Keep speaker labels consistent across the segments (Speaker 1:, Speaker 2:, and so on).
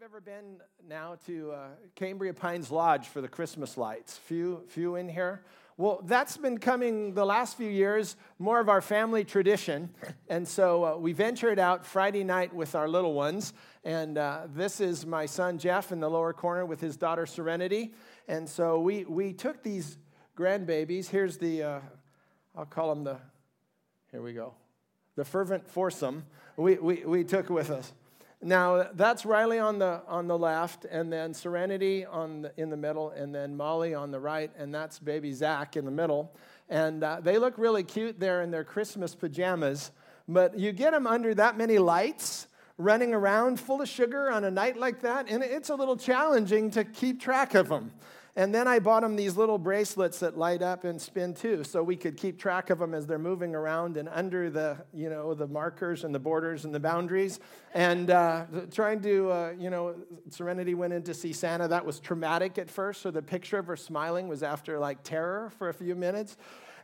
Speaker 1: have ever been now to uh, Cambria Pines Lodge for the Christmas lights? Few, few in here. Well, that's been coming the last few years, more of our family tradition. And so uh, we ventured out Friday night with our little ones. And uh, this is my son Jeff in the lower corner with his daughter Serenity. And so we, we took these grandbabies. Here's the, uh, I'll call them the, here we go, the fervent foursome we, we, we took with us. Now that's Riley on the on the left, and then Serenity on the, in the middle, and then Molly on the right, and that's baby Zach in the middle. And uh, they look really cute there in their Christmas pajamas. But you get them under that many lights, running around full of sugar on a night like that, and it's a little challenging to keep track of them. And then I bought them these little bracelets that light up and spin too, so we could keep track of them as they're moving around and under the, you know, the markers and the borders and the boundaries. And uh, trying to, uh, you know, Serenity went in to see Santa. That was traumatic at first, so the picture of her smiling was after like terror for a few minutes.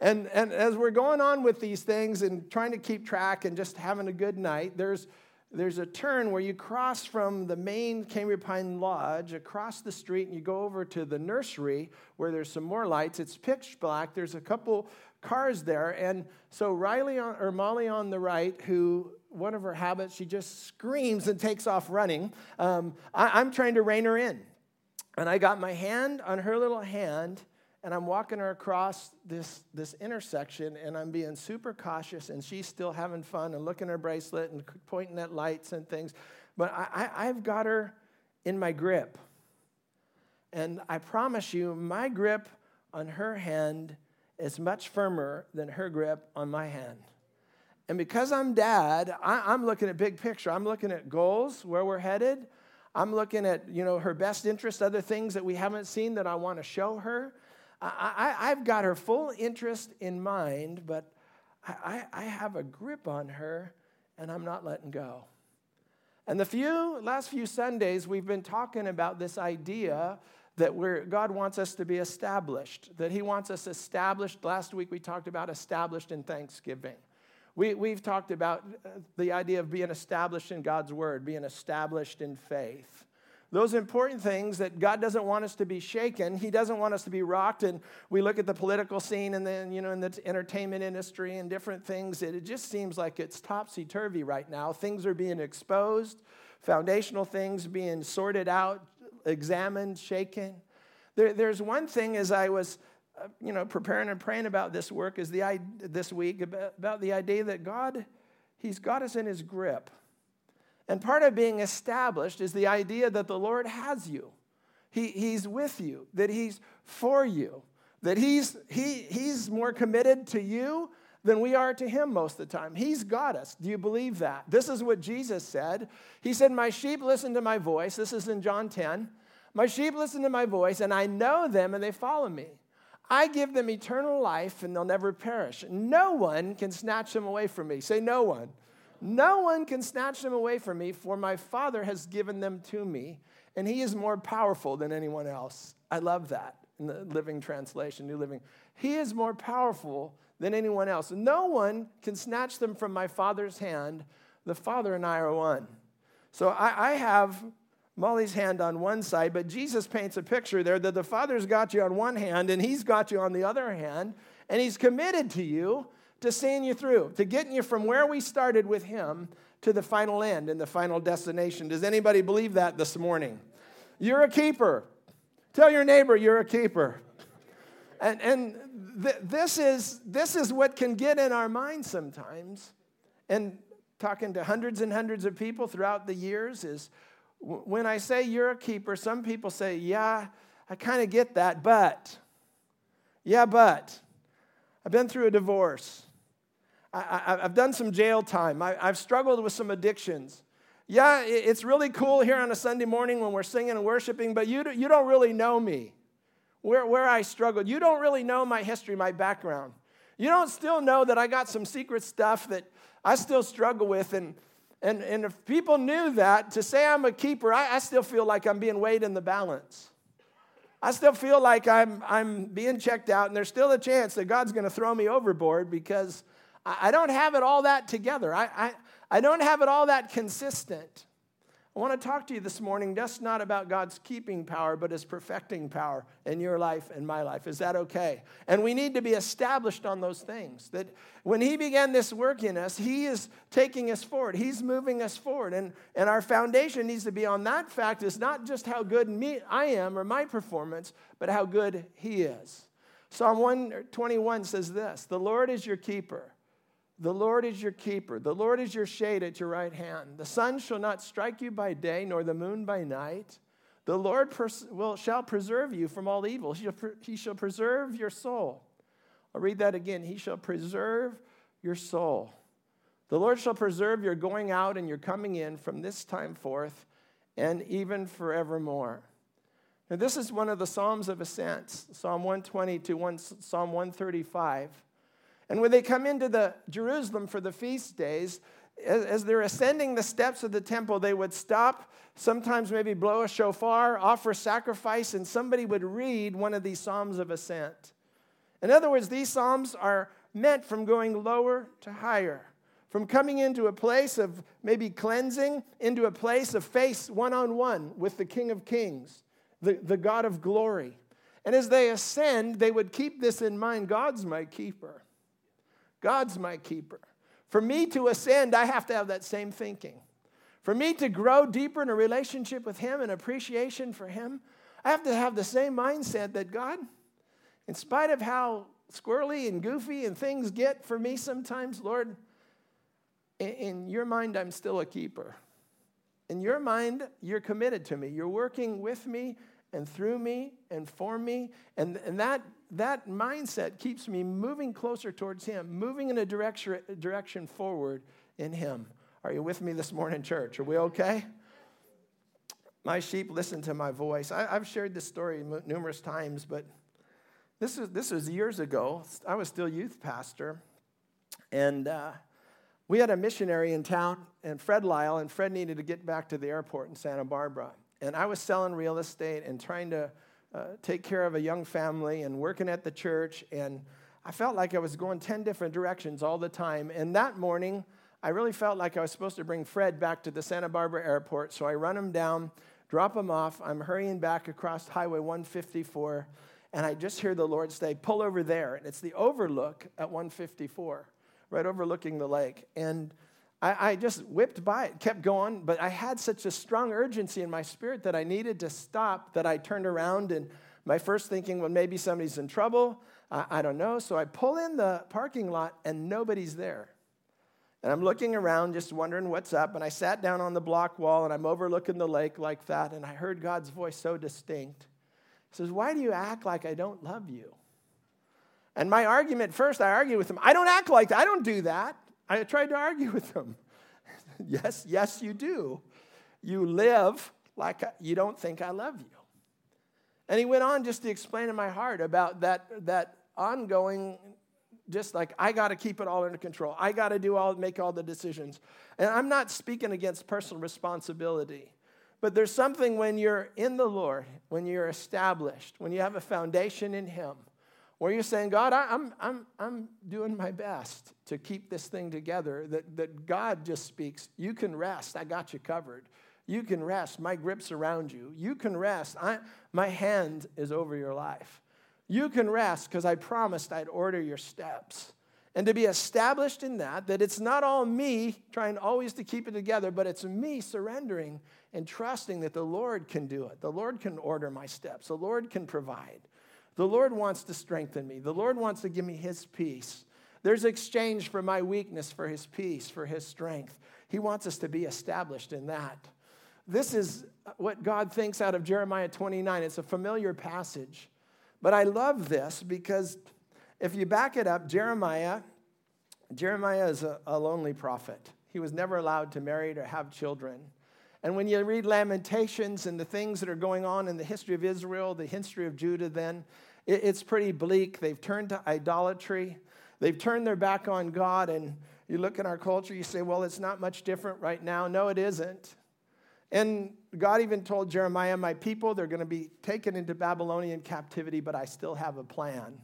Speaker 1: And, and as we're going on with these things and trying to keep track and just having a good night, there's there's a turn where you cross from the main Cambria Pine Lodge across the street and you go over to the nursery where there's some more lights. It's pitch black. There's a couple cars there. And so Riley on, or Molly on the right, who one of her habits, she just screams and takes off running. Um, I, I'm trying to rein her in. And I got my hand on her little hand and I'm walking her across this, this intersection, and I'm being super cautious, and she's still having fun and looking at her bracelet and pointing at lights and things. But I, I, I've got her in my grip. And I promise you, my grip on her hand is much firmer than her grip on my hand. And because I'm dad, I, am looking at big picture. I'm looking at goals, where we're headed. I'm looking at, you know, her best interest, other things that we haven't seen that I want to show her. I, have got her full interest in mind, but I, I have a grip on her and I'm not letting go. And the few last few Sundays, we've been talking about this idea that we're, God wants us to be established, that He wants us established. Last week we talked about established in thanksgiving. We, we've talked about uh, the idea of being established in God's Word, being established in faith. Those important things that God doesn't want us to be shaken. He doesn't want us to be rocked. And we look at the political scene and then, you know, in the entertainment industry and different things. It, it just seems like it's topsy turvy right now. Things are being exposed, foundational things being sorted out, examined, shaken. There, there's one thing as I was, you know, preparing and praying about this work is the this week about, about the idea that God, He's got us in His grip. And part of being established is the idea that the Lord has you. He, he's with you, that He's for you, that he's, he, he's more committed to you than we are to Him most of the time. He's got us. Do you believe that? This is what Jesus said. He said, My sheep listen to my voice. This is in John 10. My sheep listen to my voice, and I know them, and they follow me. I give them eternal life, and they'll never perish. No one can snatch them away from me. Say, No one. No one can snatch them away from me, for my Father has given them to me, and He is more powerful than anyone else. I love that in the Living Translation, New Living. He is more powerful than anyone else. No one can snatch them from my Father's hand. The Father and I are one. So I, I have Molly's hand on one side, but Jesus paints a picture there that the Father's got you on one hand and He's got you on the other hand, and He's committed to you to seeing you through, to getting you from where we started with Him to the final end and the final destination. Does anybody believe that this morning? You're a keeper. Tell your neighbor you're a keeper. And, and th- this, is, this is what can get in our minds sometimes. And talking to hundreds and hundreds of people throughout the years is when I say you're a keeper, some people say, Yeah, I kind of get that, but, yeah, but, I've been through a divorce. I, have done some jail time. I, have struggled with some addictions. Yeah, it's really cool here on a Sunday morning when we're singing and worshiping, but you, you don't really know me, where, where I struggled. You don't really know my history, my background. You don't still know that I got some secret stuff that I still struggle with. And, and, and if people knew that, to say I'm a keeper, I, I still feel like I'm being weighed in the balance. I still feel like I'm, I'm being checked out, and there's still a chance that God's going to throw me overboard because I don't have it all that together. I, I, I don't have it all that consistent. I want to talk to you this morning just not about God's keeping power, but his perfecting power in your life and my life. Is that okay? And we need to be established on those things. That when he began this work in us, he is taking us forward. He's moving us forward. And, and our foundation needs to be on that fact is not just how good me I am or my performance, but how good he is. Psalm 121 says this The Lord is your keeper. The Lord is your keeper. The Lord is your shade at your right hand. The sun shall not strike you by day, nor the moon by night. The Lord pers- will, shall preserve you from all evil. He shall, pre- he shall preserve your soul. I'll read that again. He shall preserve your soul. The Lord shall preserve your going out and your coming in from this time forth and even forevermore. Now, this is one of the Psalms of Ascent, Psalm 120 to one, Psalm 135. And when they come into the Jerusalem for the feast days, as they're ascending the steps of the temple, they would stop, sometimes maybe blow a shofar, offer sacrifice, and somebody would read one of these Psalms of Ascent. In other words, these Psalms are meant from going lower to higher, from coming into a place of maybe cleansing into a place of face one on one with the King of Kings, the, the God of glory. And as they ascend, they would keep this in mind God's my keeper. God's my keeper. For me to ascend, I have to have that same thinking. For me to grow deeper in a relationship with Him and appreciation for Him, I have to have the same mindset that God, in spite of how squirrely and goofy and things get for me sometimes, Lord, in your mind, I'm still a keeper. In your mind, you're committed to me. You're working with me and through me and for me. And, and that that mindset keeps me moving closer towards Him, moving in a direction, direction forward in Him. Are you with me this morning, church? Are we okay? My sheep listen to my voice. I, have shared this story numerous times, but this is this was years ago. I was still youth pastor, and uh, we had a missionary in town, and Fred Lyle, and Fred needed to get back to the airport in Santa Barbara, and I was selling real estate and trying to uh, take care of a young family and working at the church. And I felt like I was going 10 different directions all the time. And that morning, I really felt like I was supposed to bring Fred back to the Santa Barbara airport. So I run him down, drop him off. I'm hurrying back across Highway 154. And I just hear the Lord say, Pull over there. And it's the overlook at 154, right overlooking the lake. And I, I just whipped by it, kept going, but I had such a strong urgency in my spirit that I needed to stop that I turned around and my first thinking, well, maybe somebody's in trouble. I, I don't know. So I pull in the parking lot and nobody's there. And I'm looking around, just wondering what's up. And I sat down on the block wall and I'm overlooking the lake like that. And I heard God's voice so distinct. He says, Why do you act like I don't love you? And my argument first, I argued with him. I don't act like that. I don't do that. I tried to argue with him. yes, yes, you do. You live like you don't think I love you. And he went on just to explain in my heart about that, that ongoing, just like I got to keep it all under control. I got to do all, make all the decisions. And I'm not speaking against personal responsibility, but there's something when you're in the Lord, when you're established, when you have a foundation in Him where you're saying, God, I, am I'm, I'm doing my best to keep this thing together, that, that God just speaks, you can rest, I got you covered. You can rest, my grip's around you. You can rest, I, my hand is over your life. You can rest because I promised I'd order your steps. And to be established in that, that it's not all me trying always to keep it together, but it's me surrendering and trusting that the Lord can do it. The Lord can order my steps, the Lord can provide. The Lord wants to strengthen me. The Lord wants to give me His peace. There's exchange for my weakness for His peace, for His strength. He wants us to be established in that. This is what God thinks out of Jeremiah 29. It's a familiar passage. But I love this because if you back it up, Jeremiah, Jeremiah is a, a lonely prophet. He was never allowed to marry or have children. And when you read Lamentations and the things that are going on in the history of Israel, the history of Judah, then it's pretty bleak. They've turned to idolatry, they've turned their back on God. And you look at our culture, you say, well, it's not much different right now. No, it isn't. And God even told Jeremiah, My people, they're going to be taken into Babylonian captivity, but I still have a plan.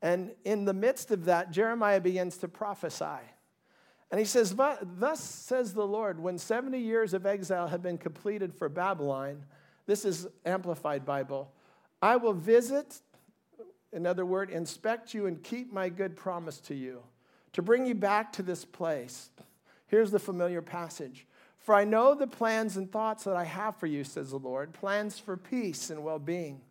Speaker 1: And in the midst of that, Jeremiah begins to prophesy. And he says, Thus says the Lord, when 70 years of exile have been completed for Babylon, this is Amplified Bible, I will visit, in other words, inspect you and keep my good promise to you, to bring you back to this place. Here's the familiar passage. For I know the plans and thoughts that I have for you, says the Lord, plans for peace and well being,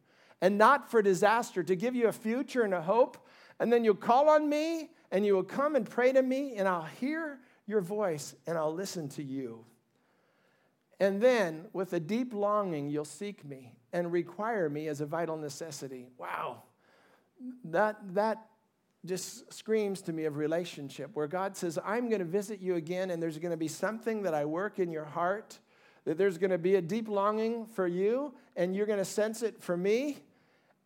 Speaker 1: and not for disaster, to give you a future and a hope. And then you'll call on me and you will come and pray to me, and I'll hear your voice and I'll listen to you. And then, with a deep longing, you'll seek me and require me as a vital necessity. Wow. That, that just screams to me of relationship, where God says, I'm going to visit you again, and there's going to be something that I work in your heart, that there's going to be a deep longing for you, and you're going to sense it for me,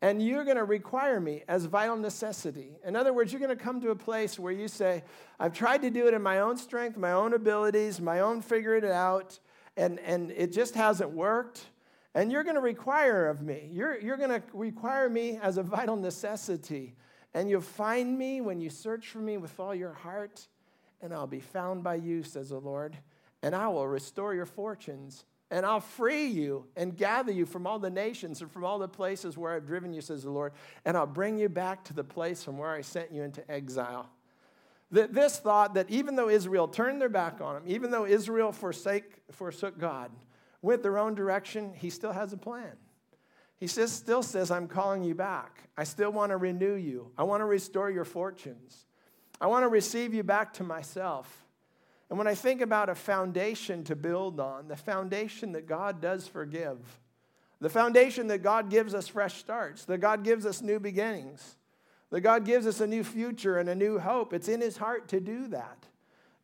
Speaker 1: and you're going to require me as vital necessity. In other words, you're going to come to a place where you say, I've tried to do it in my own strength, my own abilities, my own figuring it out, and, and it just hasn't worked. And you're going to require of me. You're, you're going to require me as a vital necessity. And you'll find me when you search for me with all your heart, and I'll be found by you, says the Lord, and I will restore your fortunes and I'll free you and gather you from all the nations and from all the places where I've driven you, says the Lord, and I'll bring you back to the place from where I sent you into exile. That this thought that even though Israel turned their back on him, even though Israel forsake, forsook God, went their own direction, he still has a plan. He says, still says, I'm calling you back. I still want to renew you. I want to restore your fortunes. I want to receive you back to myself. And when I think about a foundation to build on, the foundation that God does forgive, the foundation that God gives us fresh starts, that God gives us new beginnings, that God gives us a new future and a new hope, it's in His heart to do that.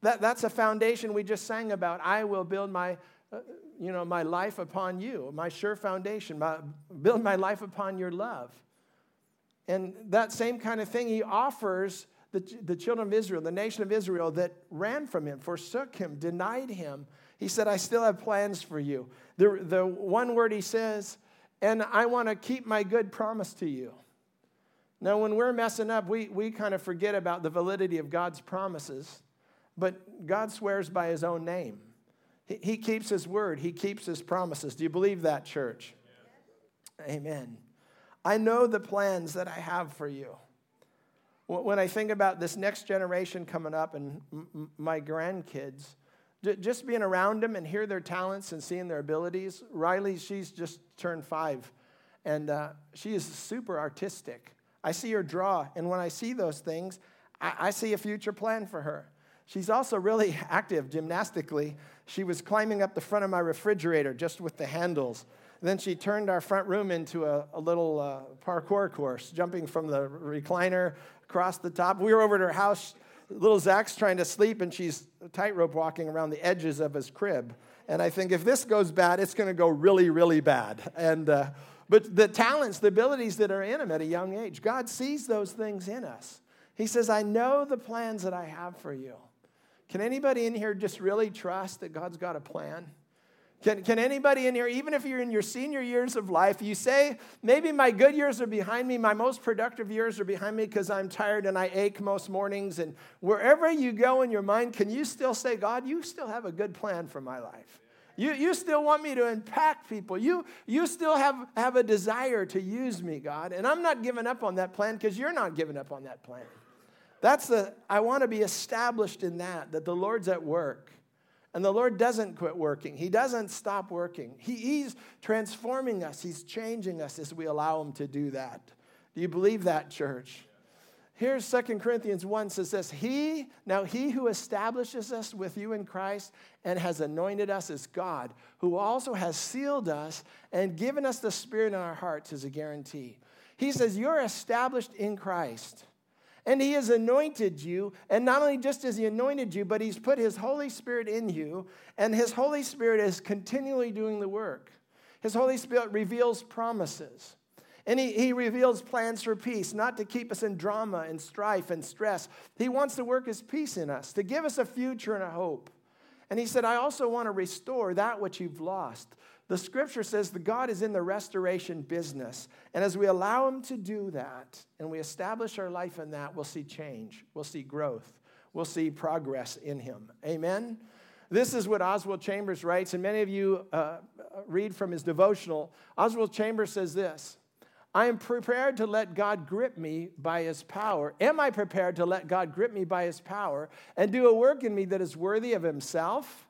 Speaker 1: that that's a foundation we just sang about. I will build my, uh, you know, my life upon you, my sure foundation, my, build my life upon your love. And that same kind of thing He offers the, the children of Israel, the nation of Israel that ran from him, forsook him, denied him. He said, I still have plans for you. The, the one word he says, and I want to keep my good promise to you. Now, when we're messing up, we, we kind of forget about the validity of God's promises, but God swears by his own name. He, he keeps his word, he keeps his promises. Do you believe that, church? Amen. I know the plans that I have for you. When I think about this next generation coming up and my grandkids, just being around them and hear their talents and seeing their abilities. Riley, she's just turned five, and uh, she is super artistic. I see her draw, and when I see those things, I, I see a future plan for her. She's also really active gymnastically. She was climbing up the front of my refrigerator just with the handles. Then she turned our front room into a, a little uh, parkour course, jumping from the recliner across the top. We were over at her house. Little Zach's trying to sleep, and she's tightrope walking around the edges of his crib. And I think if this goes bad, it's going to go really, really bad. And uh, but the talents, the abilities that are in him at a young age, God sees those things in us. He says, "I know the plans that I have for you." Can anybody in here just really trust that God's got a plan? Can, can anybody in here, even if you're in your senior years of life, you say, maybe my good years are behind me, my most productive years are behind me because I'm tired and I ache most mornings. And wherever you go in your mind, can you still say, God, you still have a good plan for my life? You, you still want me to impact people. You, you still have, have a desire to use me, God. And I'm not giving up on that plan because you're not giving up on that plan. That's the, I want to be established in that, that the Lord's at work. And the Lord doesn't quit working. He doesn't stop working. He, he's transforming us, He's changing us as we allow Him to do that. Do you believe that, church? Here's 2 Corinthians 1 says this He, now He who establishes us with you in Christ and has anointed us is God, who also has sealed us and given us the Spirit in our hearts as a guarantee. He says, You're established in Christ. And he has anointed you. And not only just has he anointed you, but he's put his Holy Spirit in you. And his Holy Spirit is continually doing the work. His Holy Spirit reveals promises. And he, he reveals plans for peace, not to keep us in drama and strife and stress. He wants to work his peace in us, to give us a future and a hope. And he said, I also want to restore that which you've lost. The scripture says that God is in the restoration business. And as we allow Him to do that and we establish our life in that, we'll see change, we'll see growth, we'll see progress in him. Amen? This is what Oswald Chambers writes, and many of you uh, read from his devotional. Oswald Chambers says this I am prepared to let God grip me by his power. Am I prepared to let God grip me by his power and do a work in me that is worthy of himself?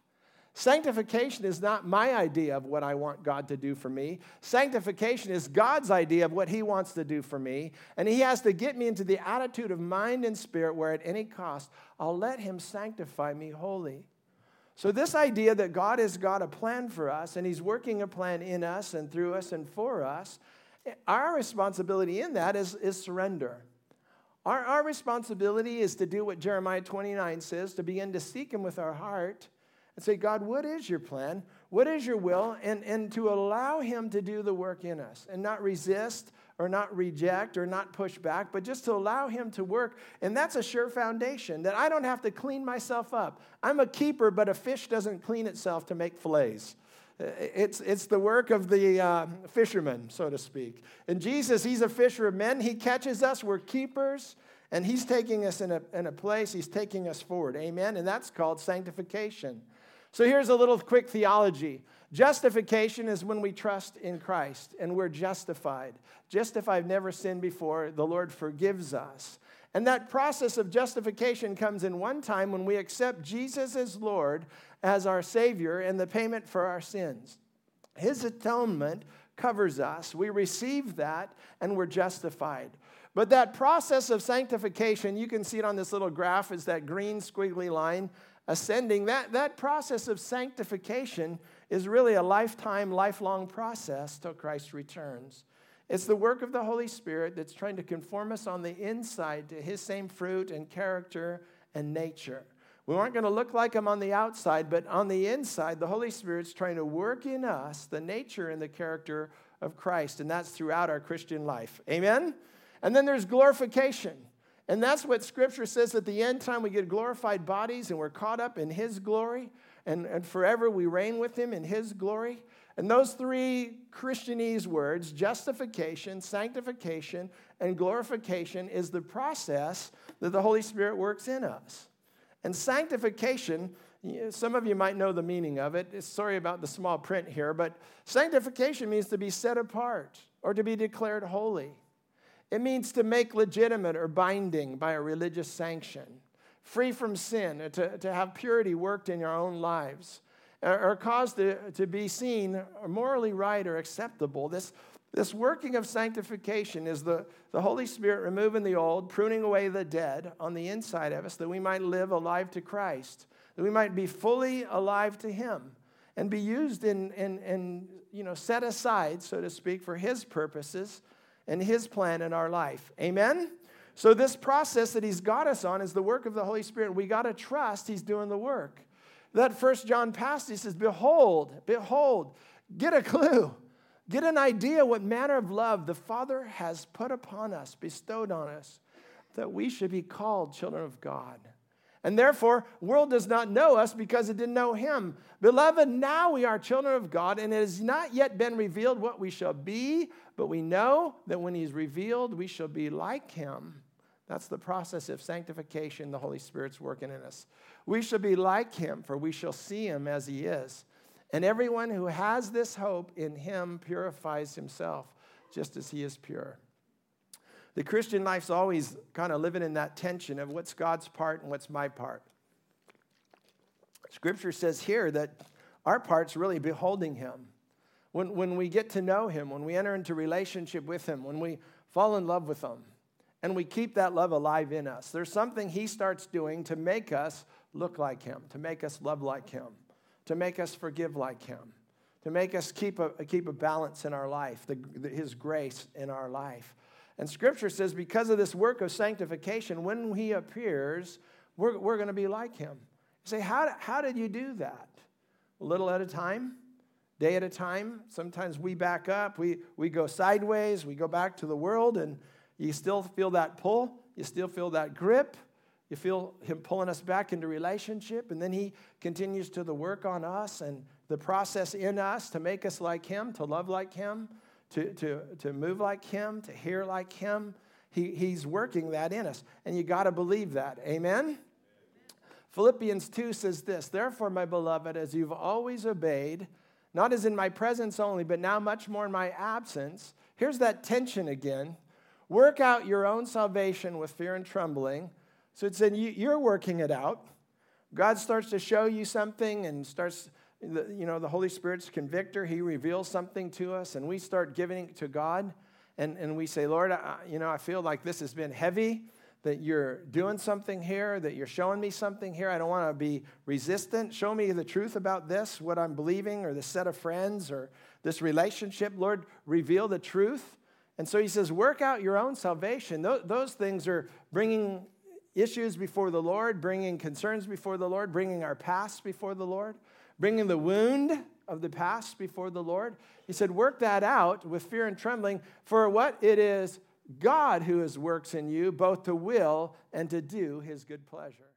Speaker 1: Sanctification is not my idea of what I want God to do for me. Sanctification is God's idea of what He wants to do for me. And He has to get me into the attitude of mind and spirit where at any cost I'll let Him sanctify me wholly. So, this idea that God has got a plan for us and He's working a plan in us and through us and for us, our responsibility in that is, is surrender. Our, our responsibility is to do what Jeremiah 29 says to begin to seek Him with our heart and say, God, what is your plan? What is your will? And, and to allow Him to do the work in us and not resist or not reject or not push back, but just to allow Him to work. And that's a sure foundation that I don't have to clean myself up. I'm a keeper, but a fish doesn't clean itself to make fillets. It's, it's the work of the uh, so to speak. And Jesus, He's a fisher of men. He catches us, we're keepers, and He's taking us in a, in a place, He's taking us forward. Amen? And that's called sanctification. So here's a little quick theology. Justification is when we trust in Christ and we're justified. Just if I've never sinned before, the Lord forgives us. And that process of justification comes in one time when we accept Jesus as Lord, as our Savior, and the payment for our sins. His atonement covers us. We receive that and we're justified. But that process of sanctification, you can see it on this little graph, is that green squiggly line ascending, that, that process of sanctification is really a lifetime, lifelong process till Christ returns. It's the work of the Holy Spirit that's trying to conform us on the inside to his same fruit and character and nature. We aren't going to look like him on the outside, but on the inside, the Holy Spirit's trying to work in us the nature and the character of Christ, and that's throughout our Christian life. Amen? And then there's glorification. And that's what Scripture says at the end time we get glorified bodies and we're caught up in His glory, and, and forever we reign with Him in His glory. And those three Christianese words, justification, sanctification, and glorification, is the process that the Holy Spirit works in us. And sanctification, some of you might know the meaning of it. Sorry about the small print here, but sanctification means to be set apart or to be declared holy. It means to make legitimate or binding by a religious sanction, free from sin, to, to have purity worked in your own lives, or, caused to, to be seen morally right or acceptable. This, this working of sanctification is the, the Holy Spirit removing the old, pruning away the dead on the inside of us, that we might live alive to Christ, that we might be fully alive to Him and be used in, in, in you know, set aside, so to speak, for His purposes and His plan in our life. Amen? So, this process that He's got us on is the work of the Holy Spirit. We got to trust He's doing the work. That first John passage says, Behold, behold, get a clue, get an idea what manner of love the Father has put upon us, bestowed on us, that we should be called children of God. And therefore, world does not know us because it didn't know him. Beloved, now we are children of God, and it has not yet been revealed what we shall be, but we know that when he's revealed, we shall be like him. That's the process of sanctification the Holy Spirit's working in us. We shall be like him, for we shall see him as he is. And everyone who has this hope in him purifies himself, just as he is pure. The Christian life's always kind of living in that tension of what's God's part and what's my part. Scripture says here that our part's really beholding Him. When, when we get to know Him, when we enter into relationship with Him, when we fall in love with Him, and we keep that love alive in us, there's something He starts doing to make us look like Him, to make us love like Him, to make us forgive like Him, to make us keep a, keep a balance in our life, the, the, His grace in our life. And scripture says, because of this work of sanctification, when he appears, we're, we're going to be like him. You say, how, how did you do that? A little at a time, day at a time. Sometimes we back up, we, we go sideways, we go back to the world, and you still feel that pull, you still feel that grip. You feel him pulling us back into relationship, and then he continues to the work on us and the process in us to make us like him, to love like him to, to, to move like Him, to hear like Him. He, he's working that in us. And you got to believe that. Amen? Philippians 2 says this Therefore, my beloved, as you've always obeyed, not as in my presence only, but now much more in my absence, here's that tension again. Work out your own salvation with fear and trembling. So it's in you, you're working it out. God starts to show you something and starts, you know, the Holy Spirit's convictor. He reveals something to us, and we start giving it to God. And, and we say, Lord, I, you know, I feel like this has been heavy that you're doing something here, that you're showing me something here. I don't want to be resistant. Show me the truth about this, what I'm believing, or this set of friends, or this relationship. Lord, reveal the truth. And so he says, work out your own salvation. Those things are bringing issues before the Lord, bringing concerns before the Lord, bringing our past before the Lord, bringing the wound of the past before the Lord. He said, work that out with fear and trembling for what it is God who is works in you, both to will and to do his good pleasure.